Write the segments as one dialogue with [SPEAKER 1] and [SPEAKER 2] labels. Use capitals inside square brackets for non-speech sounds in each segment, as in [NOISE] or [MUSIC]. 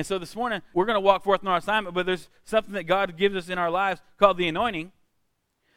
[SPEAKER 1] And so this morning, we're going to walk forth in our assignment, but there's something that God gives us in our lives called the anointing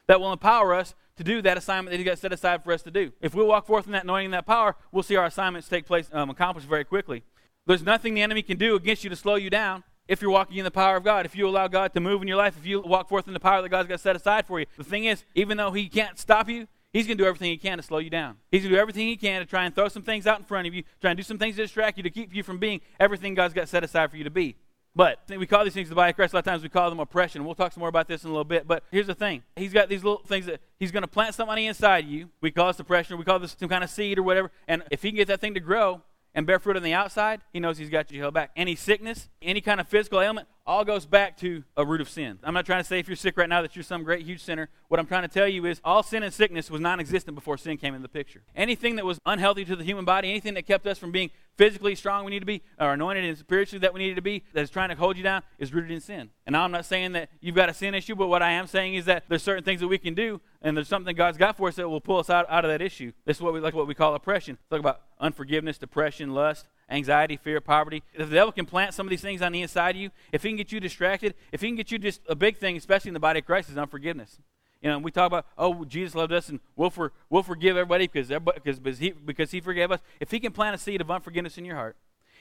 [SPEAKER 1] that will empower us to do that assignment that He got set aside for us to do. If we walk forth in that anointing and that power, we'll see our assignments take place, um, accomplished very quickly. There's nothing the enemy can do against you to slow you down if you're walking in the power of God, if you allow God to move in your life, if you walk forth in the power that God's got set aside for you. The thing is, even though He can't stop you, He's going to do everything He can to slow you down. He's going to do everything He can to try and throw some things out in front of you, try and do some things to distract you, to keep you from being everything God's got set aside for you to be. But we call these things the body of. A lot of times we call them oppression. We'll talk some more about this in a little bit. But here's the thing: He's got these little things that He's going to plant somebody inside you. We call this depression. We call this some kind of seed or whatever. And if He can get that thing to grow and bear fruit on the outside, He knows He's got you held back. Any sickness, any kind of physical ailment, all goes back to a root of sin. I'm not trying to say if you're sick right now that you're some great, huge sinner. What I'm trying to tell you is all sin and sickness was non existent before sin came into the picture. Anything that was unhealthy to the human body, anything that kept us from being physically strong we need to be, or anointed and spiritually that we needed to be, that is trying to hold you down, is rooted in sin. And I'm not saying that you've got a sin issue, but what I am saying is that there's certain things that we can do, and there's something God's got for us that will pull us out, out of that issue. This is what we like what we call oppression. Talk about unforgiveness, depression, lust, anxiety, fear, poverty. If the devil can plant some of these things on the inside of you, if he can get you distracted, if he can get you just a big thing, especially in the body of Christ, is unforgiveness. You know, we talk about, oh, Jesus loved us and we'll, for, we'll forgive everybody because, everybody because, he, because he forgave us. If he can plant a seed of unforgiveness in your heart,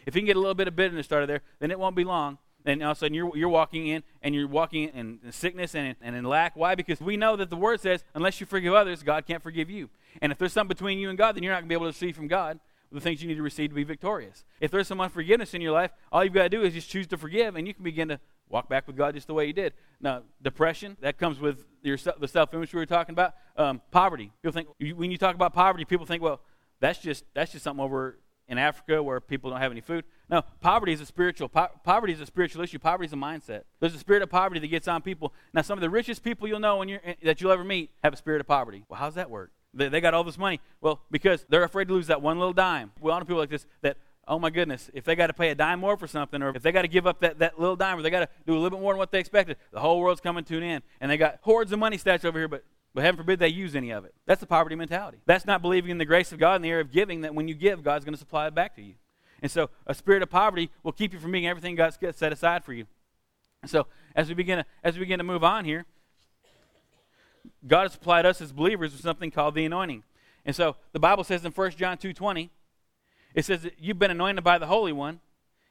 [SPEAKER 1] if he can get a little bit of bitterness started there, then it won't be long. And all of a sudden you're, you're walking in and you're walking in, in sickness and in, and in lack. Why? Because we know that the word says, unless you forgive others, God can't forgive you. And if there's something between you and God, then you're not going to be able to receive from God the things you need to receive to be victorious. If there's some unforgiveness in your life, all you've got to do is just choose to forgive, and you can begin to walk back with God just the way you did. Now, depression, that comes with your, the self image we were talking about. Um, poverty. People think, when you talk about poverty, people think, well, that's just, that's just something over in Africa where people don't have any food. No, poverty is a spiritual po- poverty is a spiritual issue. Poverty is a mindset. There's a spirit of poverty that gets on people. Now, some of the richest people you'll know you're, that you'll ever meet have a spirit of poverty. Well, how's that work? They, they got all this money. Well, because they're afraid to lose that one little dime. We all know people like this that, oh my goodness, if they got to pay a dime more for something, or if they got to give up that, that little dime, or they got to do a little bit more than what they expected, the whole world's coming to an end. And they got hordes of money stashed over here, but, but heaven forbid they use any of it. That's the poverty mentality. That's not believing in the grace of God in the area of giving, that when you give, God's going to supply it back to you. And so a spirit of poverty will keep you from being everything God's set aside for you. And so as we begin to, as we begin to move on here, God has supplied us as believers with something called the anointing. And so the Bible says in 1 John 2.20, it says that you've been anointed by the Holy One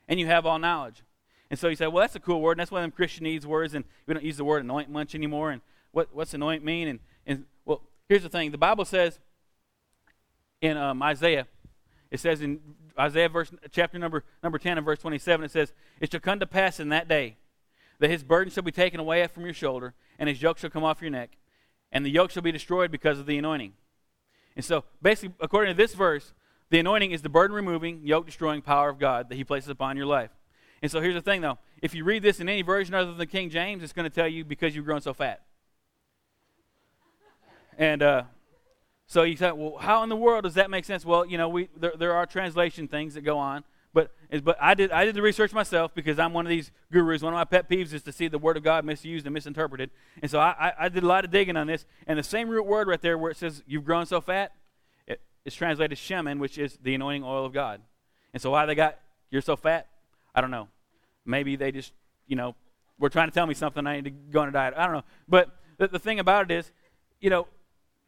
[SPEAKER 1] and you have all knowledge. And so you say, well, that's a cool word, and that's one of them Christianese words, and we don't use the word anoint much anymore. And what, what's anoint mean? And, and well, here's the thing. The Bible says in um, Isaiah, it says in Isaiah verse, chapter number, number 10 and verse 27, it says, It shall come to pass in that day that his burden shall be taken away from your shoulder, and his yoke shall come off your neck, and the yoke shall be destroyed because of the anointing. And so, basically, according to this verse, the anointing is the burden removing, yoke destroying power of God that He places upon your life. And so, here's the thing though if you read this in any version other than the King James, it's going to tell you because you've grown so fat. And uh, so you say, well, how in the world does that make sense? Well, you know, we, there, there are translation things that go on. But, but I, did, I did the research myself because I'm one of these gurus. One of my pet peeves is to see the Word of God misused and misinterpreted. And so I, I, I did a lot of digging on this. And the same root word right there where it says, You've grown so fat, it, it's translated shemen, which is the anointing oil of God. And so why they got, You're so fat? I don't know. Maybe they just, you know, were trying to tell me something. I need to go on a diet. I don't know. But the, the thing about it is, you know,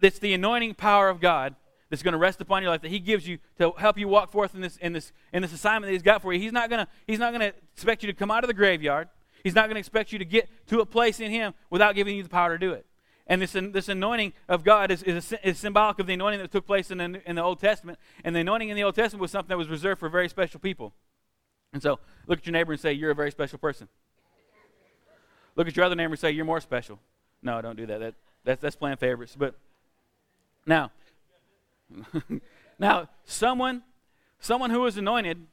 [SPEAKER 1] it's the anointing power of God that's going to rest upon your life that he gives you to help you walk forth in this in this in this assignment that he's got for you he's not going to he's not going to expect you to come out of the graveyard he's not going to expect you to get to a place in him without giving you the power to do it and this, this anointing of God is, is, a, is symbolic of the anointing that took place in the, in the Old Testament. And the anointing in the Old Testament was something that was reserved for very special people. And so look at your neighbor and say, You're a very special person. Look at your other neighbor and say, You're more special. No, don't do that. that that's, that's playing favorites. But now, [LAUGHS] now, someone, someone who was anointed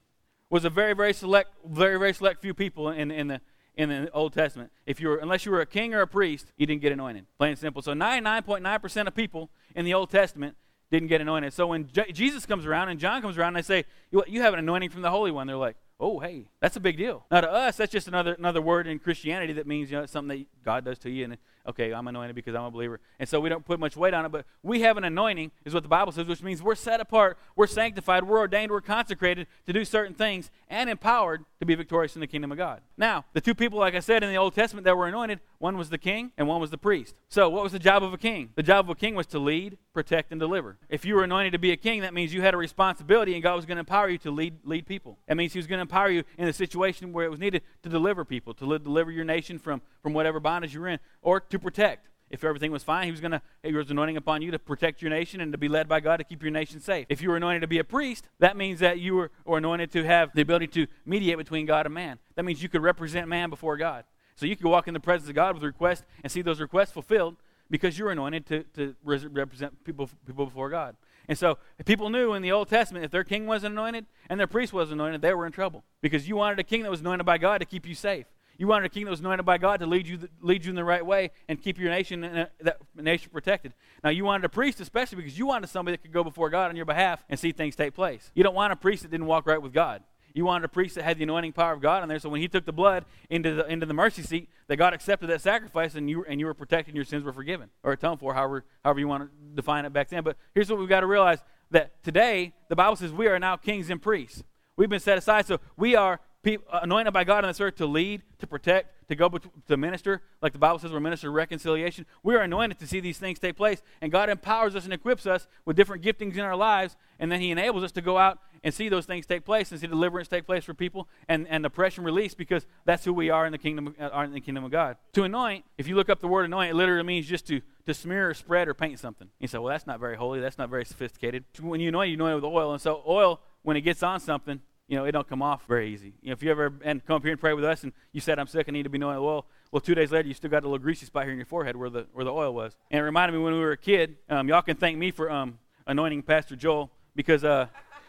[SPEAKER 1] was a very, very select, very, very select few people in, in the in the Old Testament. If you were, unless you were a king or a priest, you didn't get anointed. Plain and simple. So 99.9% of people in the Old Testament didn't get anointed. So when J- Jesus comes around and John comes around and they say, you, you have an anointing from the Holy One, they're like, oh, hey, that's a big deal. Now to us, that's just another another word in Christianity that means you know something that God does to you, and okay, I'm anointed because I'm a believer. And so we don't put much weight on it, but we have an anointing, is what the Bible says, which means we're set apart, we're sanctified, we're ordained, we're consecrated to do certain things, and empowered to be victorious in the kingdom of God. Now, the two people, like I said, in the Old Testament that were anointed, one was the king and one was the priest. So, what was the job of a king? The job of a king was to lead, protect, and deliver. If you were anointed to be a king, that means you had a responsibility and God was going to empower you to lead, lead people. That means He was going to empower you in a situation where it was needed to deliver people, to deliver your nation from, from whatever bondage you're in, or to protect. If everything was fine, he was going to he was anointing upon you to protect your nation and to be led by God to keep your nation safe. If you were anointed to be a priest, that means that you were or anointed to have the ability to mediate between God and man. That means you could represent man before God. So you could walk in the presence of God with requests and see those requests fulfilled because you're anointed to, to represent people, people before God. And so people knew in the Old Testament if their king wasn't anointed and their priest wasn't anointed, they were in trouble because you wanted a king that was anointed by God to keep you safe. You wanted a king that was anointed by God to lead you, lead you in the right way and keep your nation, a, that nation protected. Now, you wanted a priest especially because you wanted somebody that could go before God on your behalf and see things take place. You don't want a priest that didn't walk right with God. You wanted a priest that had the anointing power of God on there, so when he took the blood into the, into the mercy seat, that God accepted that sacrifice and you, and you were protected and your sins were forgiven or atoned for, however, however you want to define it back then. But here's what we've got to realize that today, the Bible says we are now kings and priests. We've been set aside, so we are people, anointed by God on this earth to lead, to protect, to go to minister. Like the Bible says, we're minister of reconciliation. We are anointed to see these things take place, and God empowers us and equips us with different giftings in our lives, and then He enables us to go out and see those things take place and see deliverance take place for people and, and oppression released because that's who we are in the kingdom uh, are in the kingdom of God. To anoint, if you look up the word anoint, it literally means just to to smear or spread or paint something. You say, well, that's not very holy. That's not very sophisticated. When you anoint, you anoint with oil, and so oil when it gets on something, you know, it don't come off very easy. You know, if you ever and come up here and pray with us and you said, I'm sick, I need to be anointed oil, well, two days later, you still got a little greasy spot here in your forehead where the, where the oil was. And it reminded me when we were a kid, um, y'all can thank me for um, anointing Pastor Joel because uh,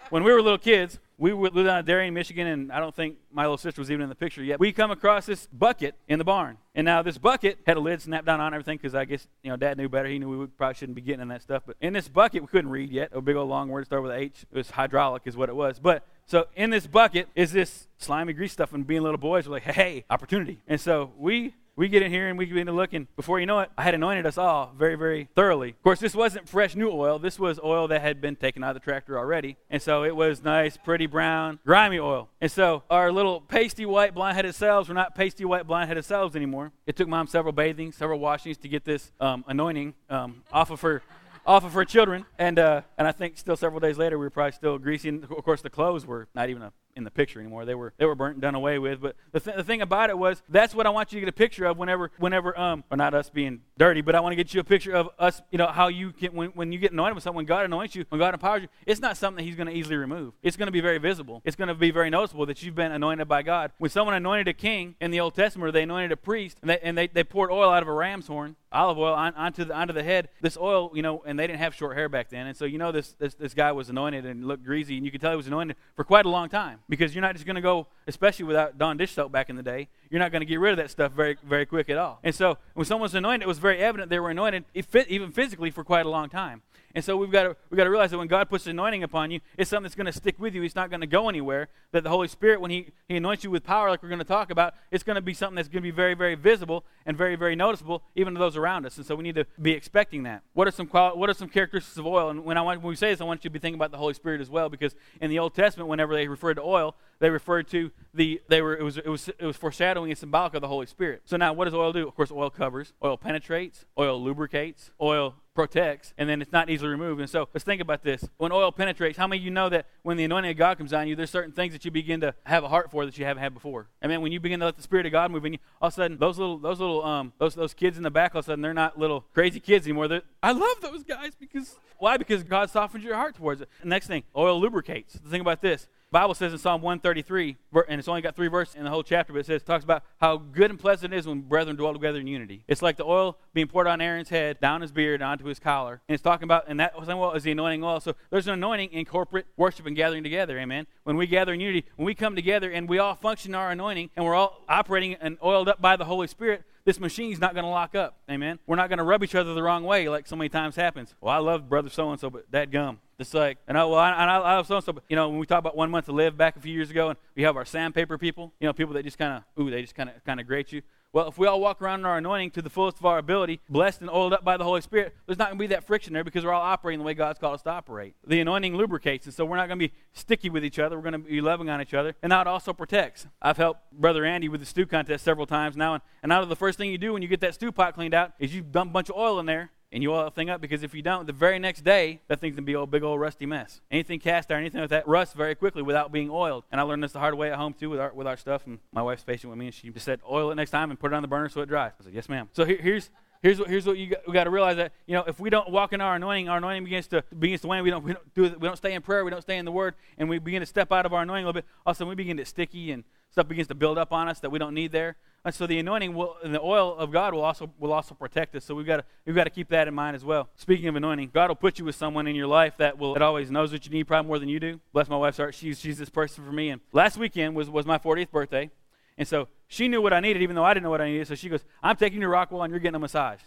[SPEAKER 1] when we were little kids, we lived down in Darien, Michigan, and I don't think my little sister was even in the picture yet. We come across this bucket in the barn. And now this bucket had a lid snapped down on everything because I guess, you know, Dad knew better. He knew we probably shouldn't be getting in that stuff. But in this bucket, we couldn't read yet. A big old long word started with H. It was hydraulic is what it was. But so in this bucket is this slimy grease stuff. And being little boys, we're like, hey, opportunity. And so we we get in here and we begin to look, and before you know it, I had anointed us all very, very thoroughly. Of course, this wasn't fresh new oil. This was oil that had been taken out of the tractor already. And so it was nice, pretty brown, grimy oil. And so our little pasty white, blind headed selves were not pasty white, blind headed selves anymore. It took mom several bathings, several washings to get this um, anointing um, off of her off of her children. And, uh, and I think still several days later, we were probably still greasy. Of course, the clothes were not even a, in the picture anymore. They were, they were burnt and done away with. But the, th- the thing about it was, that's what I want you to get a picture of whenever, whenever um, or not us being dirty, but I want to get you a picture of us, you know, how you get when, when you get anointed with someone, God anoints you, when God empowers you, it's not something that He's going to easily remove. It's going to be very visible. It's going to be very noticeable that you've been anointed by God. When someone anointed a king in the Old Testament, or they anointed a priest, and they, and they, they poured oil out of a ram's horn, olive oil on, onto the onto the head. This oil, you know, and they didn't have short hair back then, and so you know this this, this guy was anointed and looked greasy, and you could tell he was anointed for quite a long time because you're not just going to go, especially without Dawn dish soap back in the day, you're not going to get rid of that stuff very very quick at all. And so when someone's anointed, it was very evident they were anointed, even physically, for quite a long time. And so we've got to we've got to realize that when God puts anointing upon you, it's something that's going to stick with you. It's not going to go anywhere. That the Holy Spirit, when He, he anoints you with power, like we're going to talk about, it's going to be something that's going to be very, very visible and very, very noticeable, even to those around us. And so we need to be expecting that. What are some quali- what are some characteristics of oil? And when I want, when we say this, I want you to be thinking about the Holy Spirit as well, because in the Old Testament, whenever they referred to oil, they referred to the they were it was it was it was foreshadowing and symbolic of the Holy Spirit. So now, what does oil do? Of course, oil covers, oil penetrates, oil lubricates, oil protects, and then it's not easily removed. And so let's think about this. When oil penetrates, how many of you know that when the anointing of God comes on you, there's certain things that you begin to have a heart for that you haven't had before? I mean, when you begin to let the Spirit of God move in you, all of a sudden those little those little um those those kids in the back, all of a sudden they're not little crazy kids anymore. They're, I love those guys because why? Because God softens your heart towards it. next thing, oil lubricates. Think about this. Bible says in Psalm 133, and it's only got three verses in the whole chapter, but it says talks about how good and pleasant it is when brethren dwell together in unity. It's like the oil being poured on Aaron's head, down his beard, onto his collar, and it's talking about, and that oil is the anointing oil. So there's an anointing in corporate worship and gathering together. Amen. When we gather in unity, when we come together and we all function our anointing, and we're all operating and oiled up by the Holy Spirit, this machine's not going to lock up. Amen. We're not going to rub each other the wrong way like so many times happens. Well, I love brother so and so, but that gum. It's like, and I, well, I, I, love so and so, but you know, when we talk about one month to live back a few years ago, and we have our sandpaper people, you know, people that just kind of, ooh, they just kind of kind of grate you. Well, if we all walk around in our anointing to the fullest of our ability, blessed and oiled up by the Holy Spirit, there's not going to be that friction there because we're all operating the way God's called us to operate. The anointing lubricates, and so we're not going to be sticky with each other. We're going to be loving on each other, and it also protects. I've helped Brother Andy with the stew contest several times now, and, and out of the first thing you do when you get that stew pot cleaned out is you dump a bunch of oil in there, and you oil that thing up because if you don't, the very next day, that thing's gonna be a big old rusty mess. Anything cast iron, anything like that rusts very quickly without being oiled. And I learned this the hard way at home too with our with our stuff. And my wife's patient with me, and she just said, "Oil it next time and put it on the burner so it dries." I said, "Yes, ma'am." So here, here's here's what here's what you got, we got to realize that you know if we don't walk in our anointing, our anointing begins to begins to wane. We don't we don't do we don't stay in prayer. We don't stay in the Word, and we begin to step out of our anointing a little bit. All of a sudden, we begin to sticky and stuff begins to build up on us that we don't need there. And so the anointing will, and the oil of God will also will also protect us. So we've got to we've got to keep that in mind as well. Speaking of anointing, God will put you with someone in your life that will that always knows what you need probably more than you do. Bless my wife's heart; she's she's this person for me. And last weekend was was my 40th birthday, and so she knew what I needed, even though I didn't know what I needed. So she goes, "I'm taking you to Rockwall, and you're getting a massage."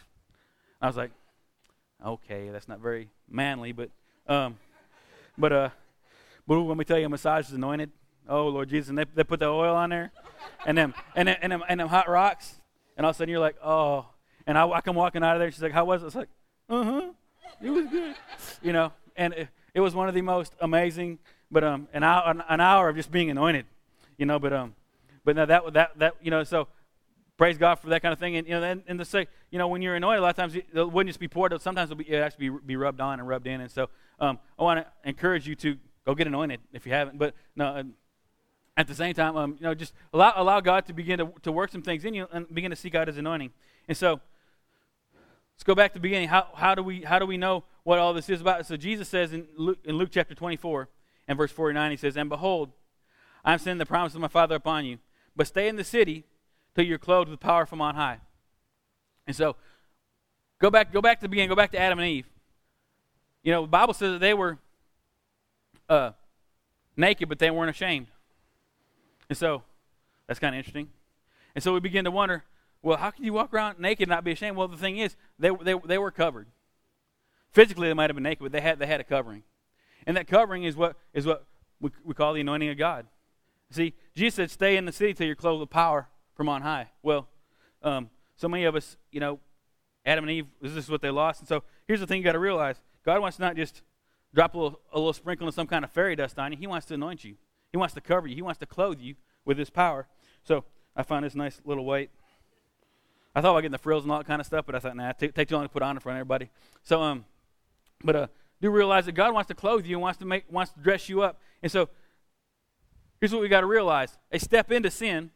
[SPEAKER 1] I was like, "Okay, that's not very manly, but um, but uh, but let me tell you, a massage is anointed." Oh Lord Jesus, and they, they put the oil on there, and them and them, and them and them hot rocks, and all of a sudden you're like, oh, and I, I come walking out of there. She's like, how was it? It's like, uh huh, it was good, you know, and it, it was one of the most amazing, but um, an hour an, an hour of just being anointed, you know, but um, but now that that that you know, so praise God for that kind of thing, and you know, and, and to say, you know, when you're anointed, a lot of times it wouldn't just be poured; sometimes it'll be, it actually be, be rubbed on and rubbed in, and so um, I want to encourage you to go get anointed if you haven't, but no at the same time, um, you know, just allow, allow God to begin to, to work some things in you and begin to see God as anointing. And so, let's go back to the beginning. How, how, do, we, how do we know what all this is about? So, Jesus says in Luke, in Luke chapter 24 and verse 49, He says, And behold, I am sending the promise of my Father upon you, but stay in the city till you're clothed with power from on high. And so, go back, go back to the beginning, go back to Adam and Eve. You know, the Bible says that they were uh, naked, but they weren't ashamed. And so that's kind of interesting. And so we begin to wonder, well, how can you walk around naked and not be ashamed? Well, the thing is, they, they, they were covered. Physically, they might have been naked, but they had, they had a covering. And that covering is what, is what we, we call the anointing of God. See, Jesus said, stay in the city till you're clothed with power from on high. Well, um, so many of us, you know, Adam and Eve, this is what they lost. And so here's the thing you got to realize God wants to not just drop a little, a little sprinkle of some kind of fairy dust on you, He wants to anoint you. He wants to cover you, He wants to clothe you with His power. So I found this nice little weight. I thought about getting the frills and all that kind of stuff, but I thought, nah, it take, too long to put on in front of everybody. So, um, but uh, do realize that God wants to clothe you and wants to make wants to dress you up. And so, here's what we got to realize: a step into sin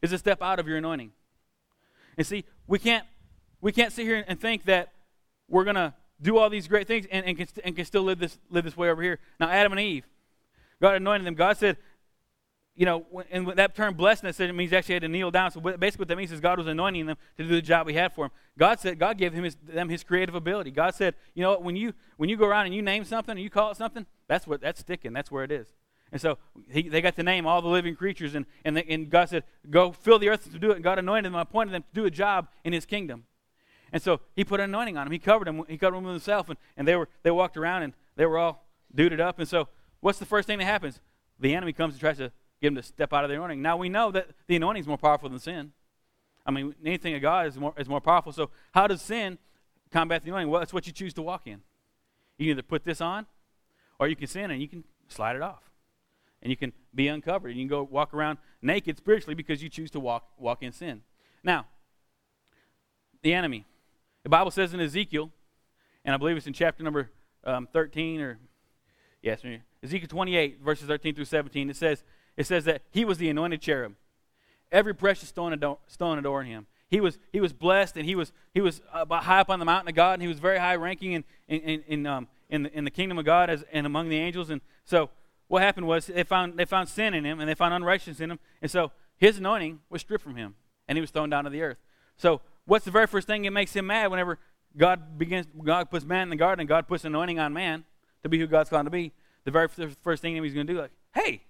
[SPEAKER 1] is a step out of your anointing. And see, we can't we can't sit here and think that we're gonna do all these great things and, and, can, and can still live this live this way over here. Now, Adam and Eve, God anointed them. God said, you know, and that term blessedness it means actually had to kneel down. So basically, what that means is God was anointing them to do the job He had for them. God said God gave him his, them His creative ability. God said, you know, when you when you go around and you name something and you call it something, that's what that's sticking. That's where it is. And so he, they got to name all the living creatures, and and, they, and God said, go fill the earth to do it. And God anointed them, appointed them to do a job in His kingdom. And so He put an anointing on them. He covered them. He covered them with Himself, and, and they were they walked around and they were all duded up. And so what's the first thing that happens? the enemy comes and tries to get them to step out of the anointing. Now we know that the anointing is more powerful than sin. I mean, anything of God is more, is more powerful. So how does sin combat the anointing? Well, it's what you choose to walk in. You can either put this on, or you can sin and you can slide it off. And you can be uncovered. And You can go walk around naked spiritually because you choose to walk, walk in sin. Now, the enemy. The Bible says in Ezekiel, and I believe it's in chapter number um, 13 or, yes, Ezekiel 28, verses 13 through 17, it says, it says that he was the anointed cherub. Every precious stone, ador- stone adorned him. He was, he was blessed and he was, he was uh, high up on the mountain of God and he was very high ranking in, in, in, in, um, in, the, in the kingdom of God as, and among the angels. And so what happened was they found, they found sin in him and they found unrighteousness in him. And so his anointing was stripped from him and he was thrown down to the earth. So what's the very first thing that makes him mad whenever God begins, God puts man in the garden and God puts anointing on man to be who God's called to be? The very first thing he's going to do, like, hey,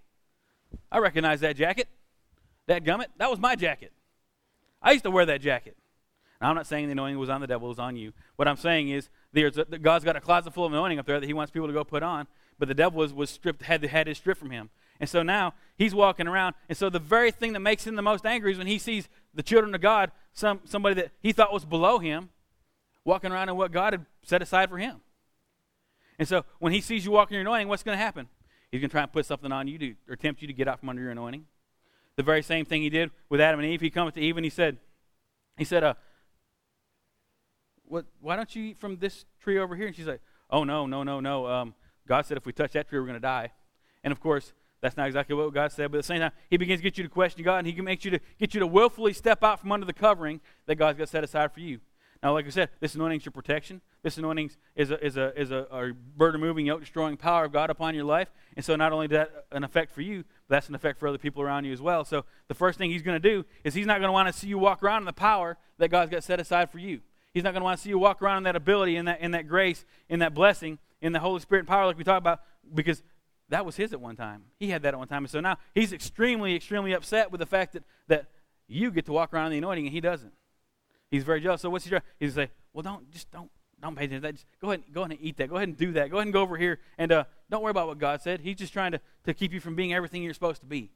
[SPEAKER 1] I recognize that jacket. That gummit, that was my jacket. I used to wear that jacket. Now, I'm not saying the anointing was on the devil, it was on you. What I'm saying is there's a, God's got a closet full of anointing up there that he wants people to go put on, but the devil was, was stripped, had, had his strip from him. And so now he's walking around. And so the very thing that makes him the most angry is when he sees the children of God some, somebody that he thought was below him, walking around in what God had set aside for him. And so when he sees you walking in your anointing, what's going to happen? He's going to try and put something on you to, or tempt you to get out from under your anointing. The very same thing he did with Adam and Eve. He comes to Eve and he said, he said, uh, what, why don't you eat from this tree over here? And she's like, oh, no, no, no, no. Um, God said if we touch that tree, we're going to die. And of course, that's not exactly what God said, but at the same time, He begins to get you to question God, and He can make you to get you to willfully step out from under the covering that God's got set aside for you. Now, like I said, this anointing is your protection. This anointing is a, is a, is a, a burden moving, yoke destroying power of God upon your life. And so, not only that an effect for you, but that's an effect for other people around you as well. So, the first thing He's going to do is He's not going to want to see you walk around in the power that God's got set aside for you. He's not going to want to see you walk around in that ability, in that, in that grace, in that blessing, in the Holy Spirit and power, like we talked about, because that was his at one time. He had that at one time. And so now he's extremely, extremely upset with the fact that, that you get to walk around in the anointing and he doesn't. He's very jealous. So what's he trying? He's say, well, don't, just don't, don't pay attention to that. Just go ahead, go ahead and eat that. Go ahead and do that. Go ahead and go over here and uh, don't worry about what God said. He's just trying to, to keep you from being everything you're supposed to be.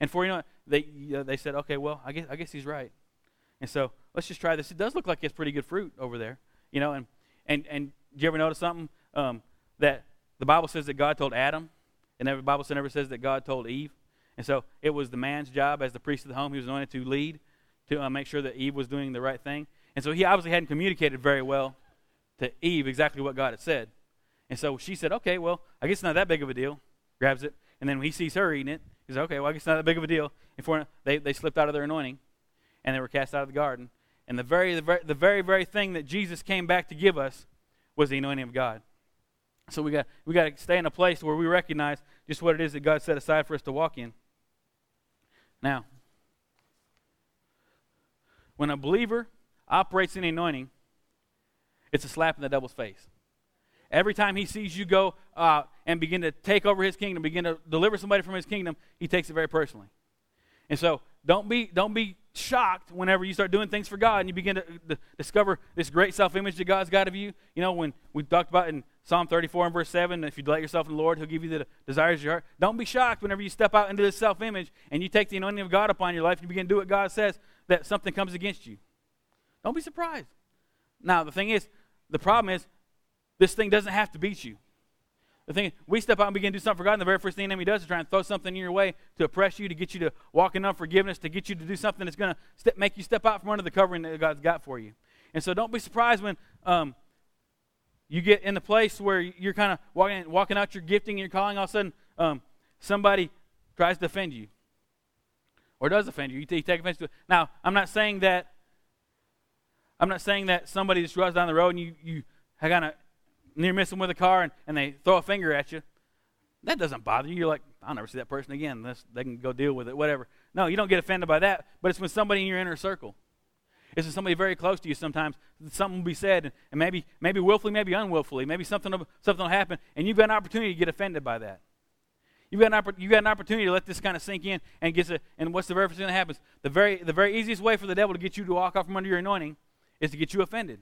[SPEAKER 1] And for you know, they uh, they said, okay, well, I guess I guess he's right. And so let's just try this. It does look like it's pretty good fruit over there, you know. And and and do you ever notice something um, that the Bible says that God told Adam and the Bible never says that God told Eve. And so it was the man's job as the priest of the home. He was anointed to lead, to uh, make sure that Eve was doing the right thing. And so he obviously hadn't communicated very well to Eve exactly what God had said. And so she said, okay, well, I guess it's not that big of a deal. Grabs it. And then when he sees her eating it, he's says, okay, well, I guess it's not that big of a deal. And for, they, they slipped out of their anointing and they were cast out of the garden. And the very, the very, the very, very thing that Jesus came back to give us was the anointing of God. So we got we got to stay in a place where we recognize just what it is that God set aside for us to walk in. Now, when a believer operates in anointing, it's a slap in the devil's face. Every time he sees you go uh, and begin to take over his kingdom, begin to deliver somebody from his kingdom, he takes it very personally. And so don't be, don't be shocked whenever you start doing things for God and you begin to, discover this great self image that God's got of you. You know, when we talked about in Psalm 34 and verse 7, if you delight yourself in the Lord, He'll give you the desires of your heart. Don't be shocked whenever you step out into this self image and you take the anointing of God upon your life and you begin to do what God says, that something comes against you. Don't be surprised. Now, the thing is, the problem is, this thing doesn't have to beat you. The thing is, we step out and begin to do something for God, and the very first thing the enemy does is try and throw something in your way to oppress you, to get you to walk in unforgiveness, to get you to do something that's going to make you step out from under the covering that God's got for you. And so don't be surprised when um, you get in the place where you're kind of walking, walking out your gifting and your calling, all of a sudden um, somebody tries to offend you or does offend you. You, take offense to it. Now, I'm not saying that. I'm not saying that somebody just drives down the road and you, you kind of near miss them with a car and, and they throw a finger at you. That doesn't bother you. You're like, I'll never see that person again. They can go deal with it, whatever. No, you don't get offended by that. But it's when somebody in your inner circle is it somebody very close to you sometimes? Something will be said, and, and maybe, maybe willfully, maybe unwillfully. Maybe something will, something will happen, and you've got an opportunity to get offended by that. You've got, an, you've got an opportunity to let this kind of sink in and get a, and what's the very first thing that happens? The very, the very easiest way for the devil to get you to walk off from under your anointing is to get you offended,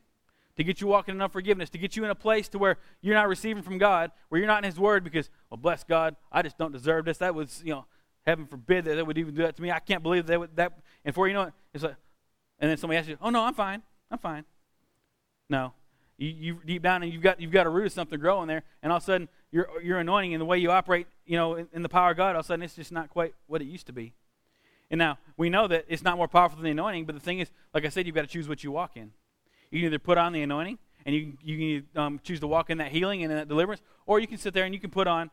[SPEAKER 1] to get you walking in unforgiveness, to get you in a place to where you're not receiving from God, where you're not in His Word because, well, bless God, I just don't deserve this. That was, you know, heaven forbid that they would even do that to me. I can't believe they would that. And for you know, it, it's like, and then somebody asks you, "Oh no, I'm fine. I'm fine." No, you, you deep down and you've got you've got a root of something growing there, and all of a sudden your your anointing and the way you operate, you know, in, in, the power of God, all of a sudden it's just not quite what it used to be. And now we know that it's not more powerful than the anointing, but the thing is, like I said, you've got to choose what you walk in. You can either put on the anointing and you you can um, choose to walk in that healing and that deliverance, or you can sit there and you can put on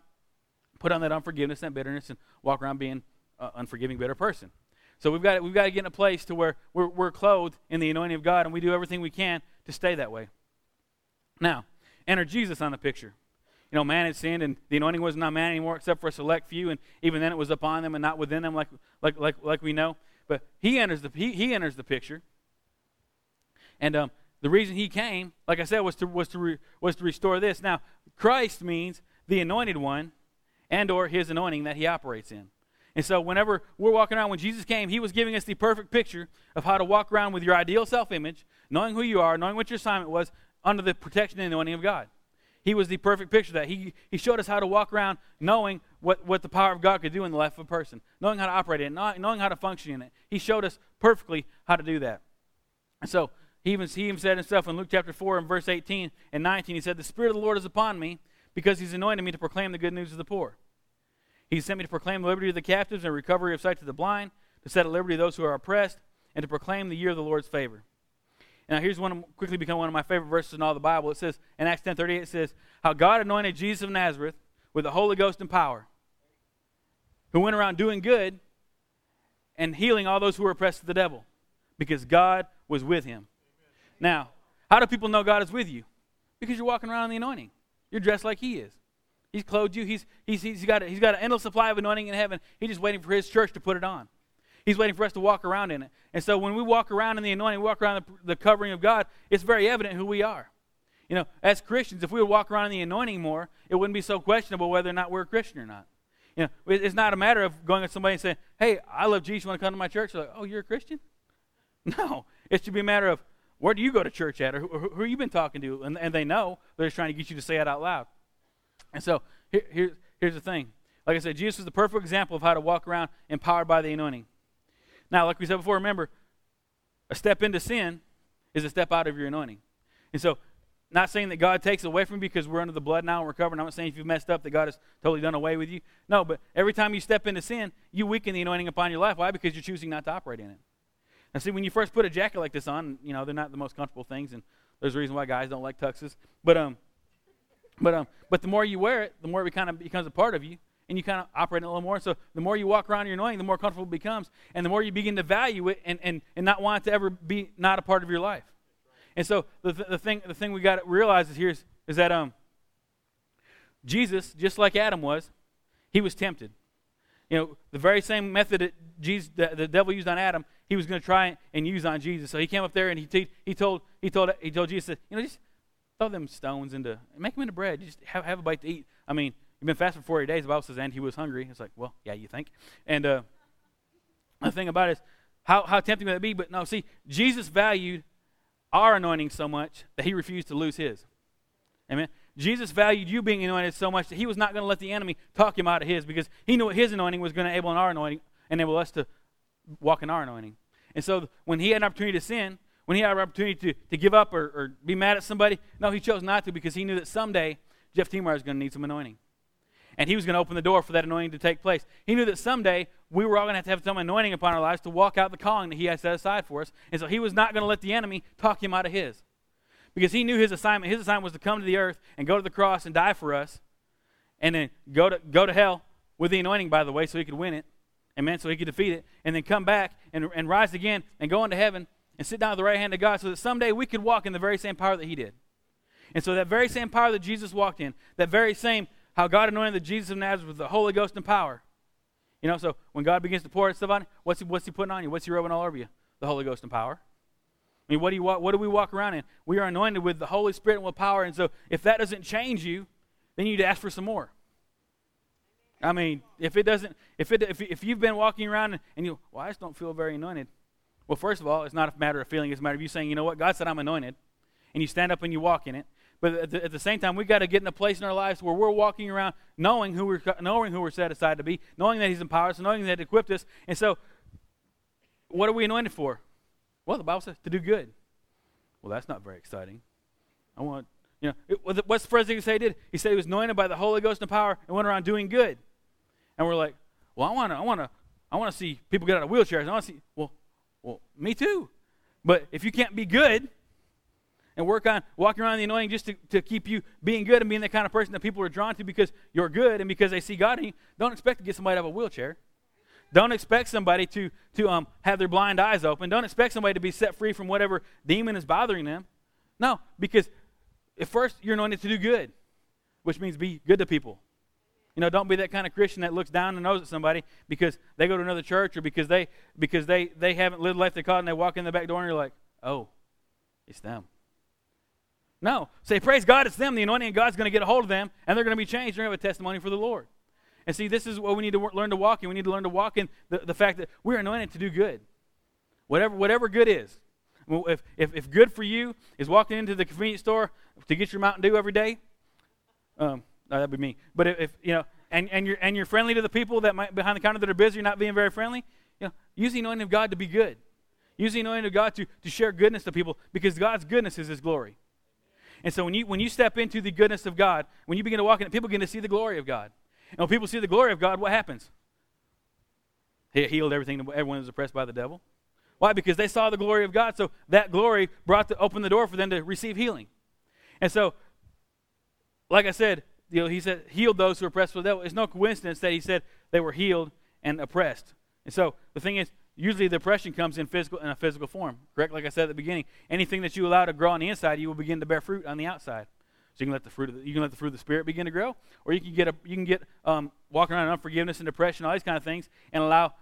[SPEAKER 1] put on that unforgiveness and bitterness and walk around being an unforgiving, bitter person. So we've got, we've got to get in a place to where we're, we're clothed in the anointing of God, and we do everything we can to stay that way. Now, enter Jesus on the picture. You know, man had sinned, and the anointing was not man anymore, except for a select few, and even then it was upon them and not within them, like, like, like, like we know. But he enters the, he, he enters the picture. And um, the reason he came, like I said, was to, was, to re, was to restore this. Now, Christ means the anointed one and or his anointing that he operates in. And so, whenever we're walking around, when Jesus came, he was giving us the perfect picture of how to walk around with your ideal self image, knowing who you are, knowing what your assignment was, under the protection and anointing of God. He was the perfect picture of that. He, he showed us how to walk around knowing what, what the power of God could do in the life of a person, knowing how to operate in it, knowing how to function in it. He showed us perfectly how to do that. And so he even, he even said himself in Luke chapter 4 and verse 18 and 19, he said, The Spirit of the Lord is upon me because he's anointed me to proclaim the good news to the poor. He sent me to proclaim the liberty of the captives and recovery of sight to the blind, to set at liberty those who are oppressed, and to proclaim the year of the Lord's favor. Now, here's one quickly become one of my favorite verses in all the Bible. It says in Acts 10:38, it says, "How God anointed Jesus of Nazareth with the Holy Ghost and power, who went around doing good and healing all those who were oppressed of the devil, because God was with him." Now, how do people know God is with you? Because you're walking around in the anointing. You're dressed like He is. He's clothed you. He's, he's, he's, got a, he's got an endless supply of anointing in heaven. He's just waiting for His church to put it on. He's waiting for us to walk around in it. And so when we walk around in the anointing, walk around the, the covering of God, it's very evident who we are. You know, as Christians, if we would walk around in the anointing more, it wouldn't be so questionable whether or not we're a Christian or not. You know, it's not a matter of going to somebody and saying, "Hey, I love Jesus. You want to come to my church?" They're like, "Oh, you're a Christian?" [LAUGHS] No, it should be a matter of where do you go to church at, or who, who, you been talking to, and, and they know they're just trying to get you to say it out loud. And so here, here, here's the thing. Like I said, Jesus is the perfect example of how to walk around empowered by the anointing. Now, like we said before, remember, a step into sin is a step out of your anointing. And so, not saying that God takes away from you because we're under the blood now and we're covered. I'm not saying if you've messed up that God has totally done away with you. No, but every time you step into sin, you weaken the anointing upon your life. Why? Because you're choosing not to operate in it. And see, when you first put a jacket like this on, you know, they're not the most comfortable things, and there's a reason why guys don't like tuxes. But, um, but, um, but the more you wear it, the more it kind of becomes a part of you and you kind of operate a little more. So the more you walk around your anointing, the more comfortable it becomes, and the more you begin to value it and, and, and not want it to ever be not a part of your life. And so the, the thing the thing we got to realize is here is, is that um, Jesus, just like Adam was, he was tempted. You know, the very same method that Jesus, the, the devil used on Adam, he was going to try and use on Jesus. So he came up there and he, te- he told he told he told Jesus, you know, just throw them stones into make them into bread. Just have, have a bite to eat. I mean, You've been fasting for 40 days. The Bible says, and he was hungry. It's like, well, yeah, you think. And uh, the thing about it is, how, how tempting would it be? But no, see, Jesus valued our anointing so much that he refused to lose his. Amen. Jesus valued you being anointed so much that he was not going to let the enemy talk him out of his because he knew his anointing was going to enable our anointing, enable us to walk in our anointing. And so when he had an opportunity to sin, when he had an opportunity to, to give up or, or be mad at somebody, no, he chose not to because he knew that someday Jeff Timar is going to need some anointing and he was going to open the door for that anointing to take place. He knew that someday we were all going to have to have some anointing upon our lives to walk out the calling that he had set aside for us. And so he was not going to let the enemy talk him out of his. Because he knew his assignment. His assignment was to come to the earth and go to the cross and die for us. And then go to, go to hell with the anointing, by the way, so he could win it. Amen. So he could defeat it. And then come back and, and rise again and go into heaven and sit down at the right hand of God so that someday we could walk in the very same power that he did. And so that very same power that Jesus walked in, that very same how God anointed the Jesus of Nazareth with the Holy Ghost and power. You know, so when God begins to pour stuff on you, what's he, what's he putting on you? What's he rubbing all over you? The Holy Ghost and power. I mean, what do, you, what do we walk around in? We are anointed with the Holy Spirit and with power. And so if that doesn't change you, then you need to ask for some more. I mean, if it doesn't, if, it, if, if you've been walking around and, and you, well, I just don't feel very anointed. Well, first of all, it's not a matter of feeling. It's a matter of you saying, you know what, God said I'm anointed. And you stand up and you walk in it. But at the, at the same time, we've got to get in a place in our lives where we're walking around knowing who we're, knowing who we're set aside to be, knowing that He's empowered us, knowing that He equipped us. And so, what are we anointed for? Well, the Bible says to do good. Well, that's not very exciting. I want, you know, it, what's the first thing he said he did? He said he was anointed by the Holy Ghost and power and went around doing good. And we're like, well, I want to, I want to, I want to see people get out of wheelchairs. I want to see, well, well, me too. But if you can't be good, and work on walking around the anointing just to, to keep you being good and being the kind of person that people are drawn to because you're good and because they see God in you. Don't expect to get somebody out of a wheelchair. Don't expect somebody to, to um, have their blind eyes open. Don't expect somebody to be set free from whatever demon is bothering them. No, because at first you're anointed to do good, which means be good to people. You know, don't be that kind of Christian that looks down and nose at somebody because they go to another church or because they because they they haven't lived life they caught and they walk in the back door and you're like, oh, it's them. No. Say, praise God, it's them. The anointing of God's going to get a hold of them, and they're going to be changed. They're going to have a testimony for the Lord. And see, this is what we need to learn to walk in. We need to learn to walk in the, the fact that we're anointed to do good. Whatever, whatever good is. If, if, if good for you is walking into the convenience store to get your Mountain Dew every day, Um, no, that'd be me. But if, if, you know, and, and you're and you're friendly to the people that might behind the counter that are busy, you're not being very friendly. You know, use the anointing of God to be good. Use the anointing of God to, to share goodness to people because God's goodness is His glory. And so when you when you step into the goodness of God, when you begin to walk in it, people begin to see the glory of God. And when people see the glory of God, what happens? He healed everything. Everyone was oppressed by the devil. Why? Because they saw the glory of God. So that glory brought the, opened the door for them to receive healing. And so, like I said, you know, he said healed those who were oppressed by the devil. It's no coincidence that he said they were healed and oppressed. And so the thing is, usually the oppression comes in physical in a physical form. Correct? Like I said at the beginning, anything that you allow to grow on the inside, you will begin to bear fruit on the outside. So you can let the fruit of the, you can let the fruit of the spirit begin to grow, or you can get a, you can get um, walking around in unforgiveness and depression, all these kind of things, and allow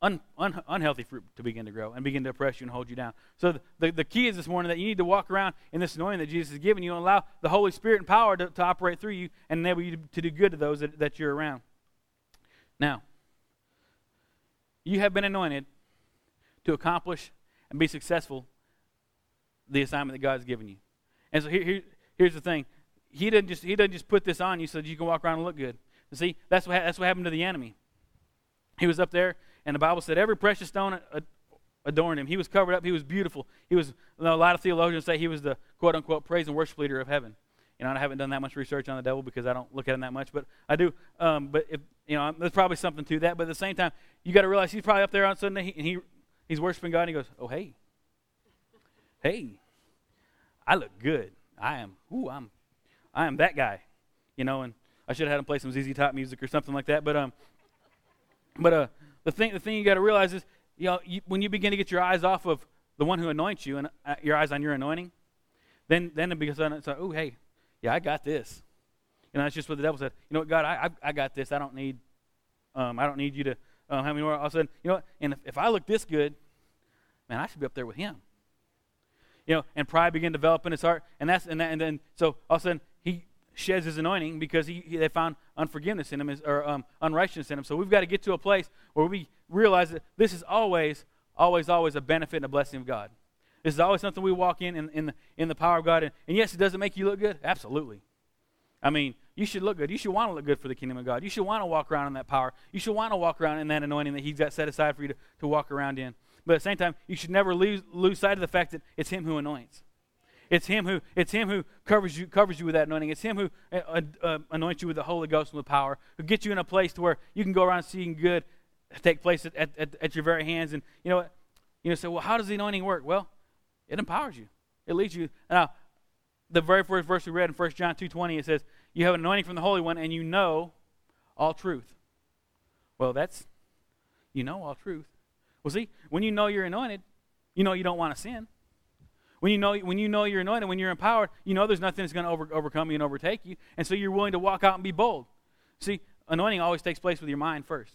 [SPEAKER 1] un, un, unhealthy fruit to begin to grow and begin to oppress you and hold you down. So the, the, the, key is this morning that you need to walk around in this anointing that Jesus has given you and allow the Holy Spirit and power to, to operate through you and enable you to, to do good to those that, that you're around. Now, you have been anointed to accomplish and be successful the assignment that God has given you. And so here, here, here's the thing. He doesn't just he doesn't just put this on you so that you can walk around and look good. You see, that's what that's what happened to the enemy. He was up there, and the Bible said every precious stone adorned him. He was covered up. He was beautiful. He was. You know, a lot of theologians say he was the quote unquote praise and worship leader of heaven. You know, I haven't done that much research on the devil because I don't look at him that much, but I do. Um, but if you know, there's probably something to that. But at the same time, you got to realize he's probably up there on Sunday and he he's worshiping God and he goes, "Oh hey, hey, I look good. I am. Ooh, I'm I am that guy, you know, and I should have had him play some ZZ Top music or something like that. But um, but uh, the thing the thing you got to realize is, you know, you, when you begin to get your eyes off of the one who anoints you and uh, your eyes on your anointing, then then it becomes like, oh hey, yeah, I got this. Know, that's just what the devil said. You know what, God, I I, I got this. I don't need um, I don't need you to um, have me more. All of a sudden, you know, what? and if, if I look this good, man, I should be up there with him you know, and pride began to develop in his heart, and that's and, that, and then so all of a sudden he sheds his anointing because he, he they found unforgiveness in him or um, unrighteousness in him. So we've got to get to a place where we realize that this is always, always, always a benefit and a blessing of God. This is always something we walk in in, in, the, in the power of God. And, and yes, it doesn't make you look good. Absolutely. I mean, you should look good. You should want to look good for the kingdom of God. You should want to walk around in that power. You should want to walk around in that anointing that He's got set aside for you to, to walk around in. But at the same time, you should never lose, lose sight of the fact that it's Him who anoints. It's Him who it's Him who covers you covers you with that anointing. It's Him who uh, uh, uh, anoints you with the Holy Ghost and with power, who gets you in a place to where you can go around seeing good take place at, at, at your very hands. And you know what? You know, say, well, how does the anointing work? Well, it empowers you. It leads you. Now, the very first verse we read in 1 John 2.20, it says, you have an anointing from the Holy One, and you know all truth. Well, that's, you know all truth. Well, see, when you know you're anointed, you know you don't want to sin. When you know, when you know you're anointed, when you're empowered, you know there's nothing that's going to over, overcome you and overtake you. And so you're willing to walk out and be bold. See, anointing always takes place with your mind first.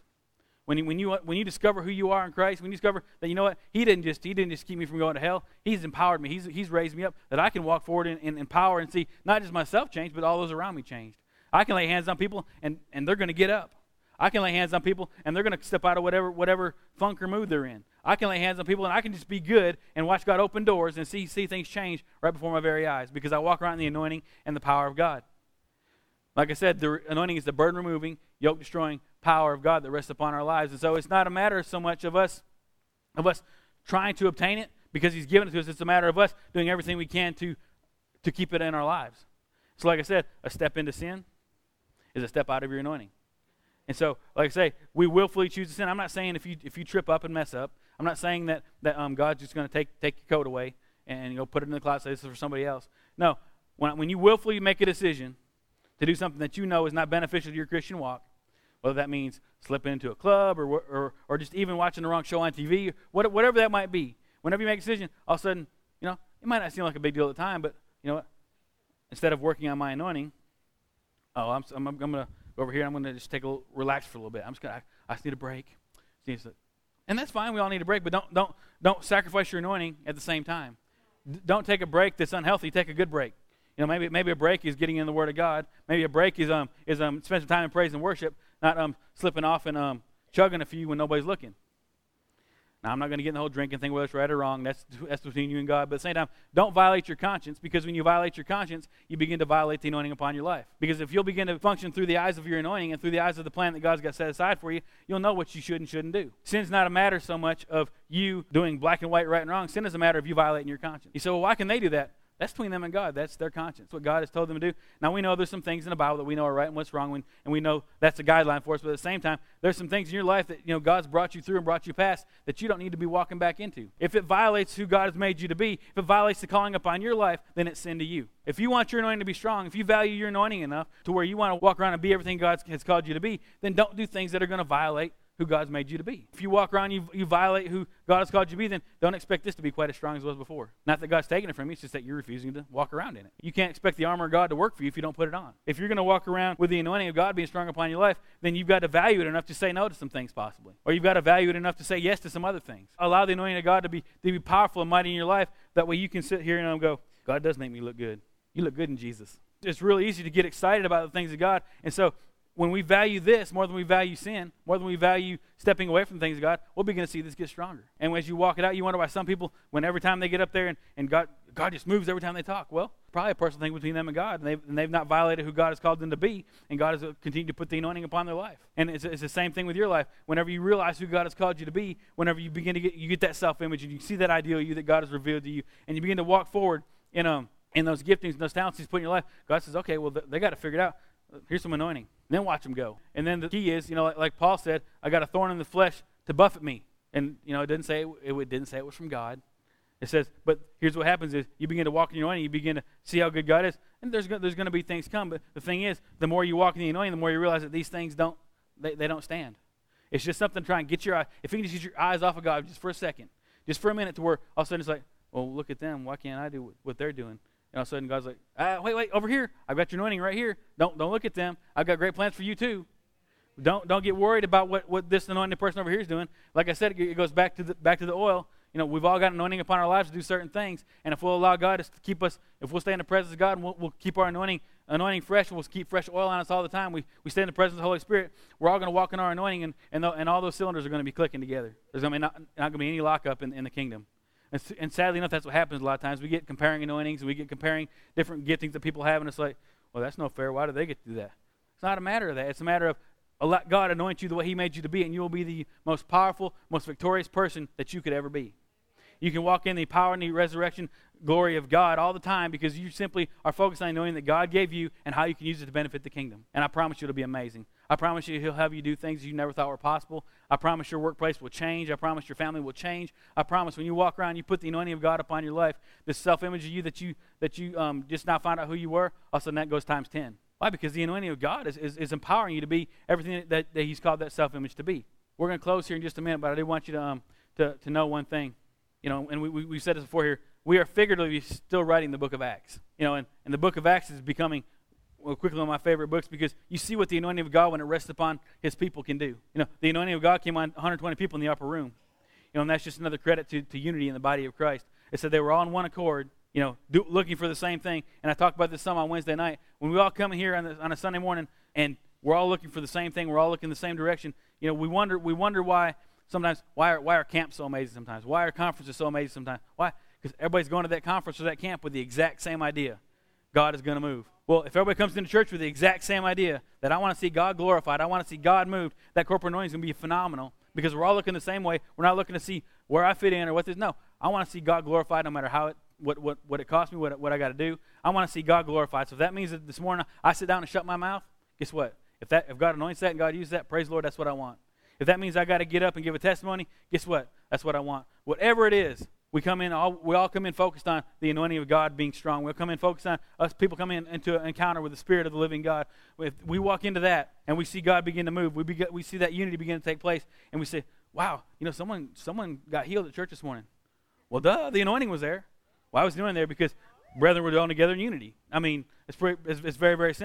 [SPEAKER 1] When you, when, you, when you discover who you are in Christ, when you discover that, you know what, He didn't just, he didn't just keep me from going to hell. He's empowered me. He's, he's raised me up that I can walk forward in, in, in power and see not just myself change, but all those around me changed. I can lay hands on people and, and they're going to get up. I can lay hands on people and they're going to step out of whatever, whatever funk or mood they're in. I can lay hands on people and I can just be good and watch God open doors and see, see things change right before my very eyes because I walk around in the anointing and the power of God. Like I said, the anointing is the burden removing, yoke destroying power of God that rests upon our lives. And so it's not a matter so much of us of us trying to obtain it because He's given it to us. It's a matter of us doing everything we can to to keep it in our lives. So, like I said, a step into sin is a step out of your anointing. And so, like I say, we willfully choose to sin. I'm not saying if you if you trip up and mess up, I'm not saying that that um, God's just going to take take your coat away and you know put it in the closet. Say this is for somebody else. No, when when you willfully make a decision to do something that you know is not beneficial to your Christian walk, whether that means slipping into a club or or or just even watching the wrong show on TV, whatever that might be. Whenever you make a decision, all of a sudden, you know, it might not seem like a big deal at the time, but you know what? Instead of working on my anointing, oh, I'm I'm, I'm going to go over here. I'm going to just take a little, relax for a little bit. I'm just going to, I just need a break. And that's fine. We all need a break, but don't don't don't sacrifice your anointing at the same time. D- don't take a break that's unhealthy. Take a good break. You know, maybe maybe a break is getting in the Word of God. Maybe a break is um is um spend some time in praise and worship, not um slipping off and um chugging a few when nobody's looking. Now, I'm not going to get in the whole drinking thing, whether it's right or wrong. That's, that's between you and God. But at the same time, don't violate your conscience because when you violate your conscience, you begin to violate the anointing upon your life. Because if you'll begin to function through the eyes of your anointing and through the eyes of the plan that God's got set aside for you, you'll know what you should and shouldn't do. Sin's not a matter so much of you doing black and white, right and wrong. Sin is a matter of you violating your conscience. You say, well, why can they do that? That's between them and God. That's their conscience. What God has told them to do. Now we know there's some things in the Bible that we know are right and what's wrong, and we know that's a guideline for us. But at the same time, there's some things in your life that you know God's brought you through and brought you past that you don't need to be walking back into. If it violates who God has made you to be, if it violates the calling upon your life, then it's sin to you. If you want your anointing to be strong, if you value your anointing enough to where you want to walk around and be everything God has called you to be, then don't do things that are going to violate who God's made you to be. If you walk around, you, you violate who God has called you to be, then don't expect this to be quite as strong as it was before. Not that God's taking it from you, it's just that you're refusing to walk around in it. You can't expect the armor of God to work for you if you don't put it on. If you're going to walk around with the anointing of God being strong upon your life, then you've got to value it enough to say no to some things possibly. Or you've got to value it enough to say yes to some other things. Allow the anointing of God to be, to be powerful and mighty in your life. That way you can sit here and go, God does make me look good. You look good in Jesus. It's really easy to get excited about the things of God. And so when we value this more than we value sin, more than we value stepping away from things of God, we'll begin to see this get stronger. And as you walk it out, you wonder why some people, when every time they get up there and, and God, God just moves every time they talk. Well, probably a personal thing between them and God, and they've, and they've not violated who God has called them to be, and God has continued to put the anointing upon their life. And it's, it's the same thing with your life. Whenever you realize who God has called you to be, whenever you begin to get, you get that self-image, and you see that ideal you that God has revealed to you, and you begin to walk forward in, um, in those giftings and those talents He's put in your life, God says, okay, well, they got to figure it out. Here's some anointing. Then watch them go. And then the key is, you know, like, like Paul said, I got a thorn in the flesh to buffet me. And, you know, it didn't say it, it didn't say it was from God. It says, but here's what happens is you begin to walk in your anointing, you begin to see how good God is, and there's, there's going to be things come. But the thing is, the more you walk in the anointing, the more you realize that these things don't, they, they don't stand. It's just something to try and get your eye, if you can just get your eyes off of God just for a second, just for a minute to where all of a sudden it's like, well, look at them. Why can't I do what they're doing? And all of a sudden, God's like, ah, wait, wait, over here. I've got your anointing right here. Don't, don't look at them. I've got great plans for you too. Don't, don't get worried about what, what this anointed person over here is doing. Like I said, it goes back to the, back to the oil. You know, we've all got anointing upon our lives to do certain things. And if we'll allow God to keep us, if we'll stay in the presence of God and we'll, we'll keep our anointing, anointing fresh and we'll keep fresh oil on us all the time, we, we stay in the presence of the Holy Spirit, we're all going to walk in our anointing and, and, the, and all those cylinders are going to be clicking together. There's going to be not, not going to be any lockup in, in the kingdom. And, and, sadly enough, that's what happens a lot of times. We get comparing anointings and we get comparing different giftings that people have, and it's like, well, that's no fair. Why do they get to do that? It's not a matter of that. It's a matter of uh, let God anoint you the way He made you to be, and you will be the most powerful, most victorious person that you could ever be. You can walk in the power and the resurrection glory of God all the time because you simply are focused on knowing that God gave you and how you can use it to benefit the kingdom. And I promise you it'll be amazing. I promise you He'll have you do things you never thought were possible. I promise your workplace will change. I promise your family will change. I promise when you walk around, you put the anointing of God upon your life, this self image of you that you that you um, just now find out who you were, all of a sudden that goes times 10. Why? Because the anointing of God is, is, is empowering you to be everything that, that He's called that self image to be. We're going to close here in just a minute, but I do want you to, um, to, to know one thing you know, and we, we, we said this before here, we are figuratively still writing the book of Acts. You know, and, and the book of Acts is becoming quickly one of my favorite books because you see what the anointing of God, when it rests upon his people, can do. You know, the anointing of God came on 120 people in the upper room. You know, and that's just another credit to, to unity in the body of Christ. It said they were all in one accord, you know, do, looking for the same thing. And I talked about this some on Wednesday night. When we all come here on, the, on a Sunday morning and we're all looking for the same thing, we're all looking the same direction, you know, we wonder, we wonder why sometimes why are, why are camps so amazing sometimes? Why are conferences so amazing sometimes? Why? Because everybody's going to that conference or that camp with the exact same idea. God is going to move. Well, if everybody comes into church with the exact same idea that I want to see God glorified, I want to see God moved, that corporate anointing is going to be phenomenal because we're all looking the same way. We're not looking to see where I fit in or what this. No, I want to see God glorified no matter how it, what, what, what it costs me, what, what I got to do. I want to see God glorified. So if that means that this morning I sit down and shut my mouth, guess what? If, that, if God anoints that and God uses that, praise the Lord, that's what I want. If that means I got to get up and give a testimony, guess what? That's what I want. Whatever it is, we come in, all, we all come in focused on the anointing of God being strong. We'll come in focused on us people come in into an encounter with the Spirit of the living God. If we walk into that and we see God begin to move, we, we see that unity begin to take place, and we say, wow, you know, someone, someone got healed at church this morning. Well, duh, the anointing was there. Why was the anointing there? Because brethren were dwelling together in unity. I mean, it's, pretty, it's, it's very, very simple.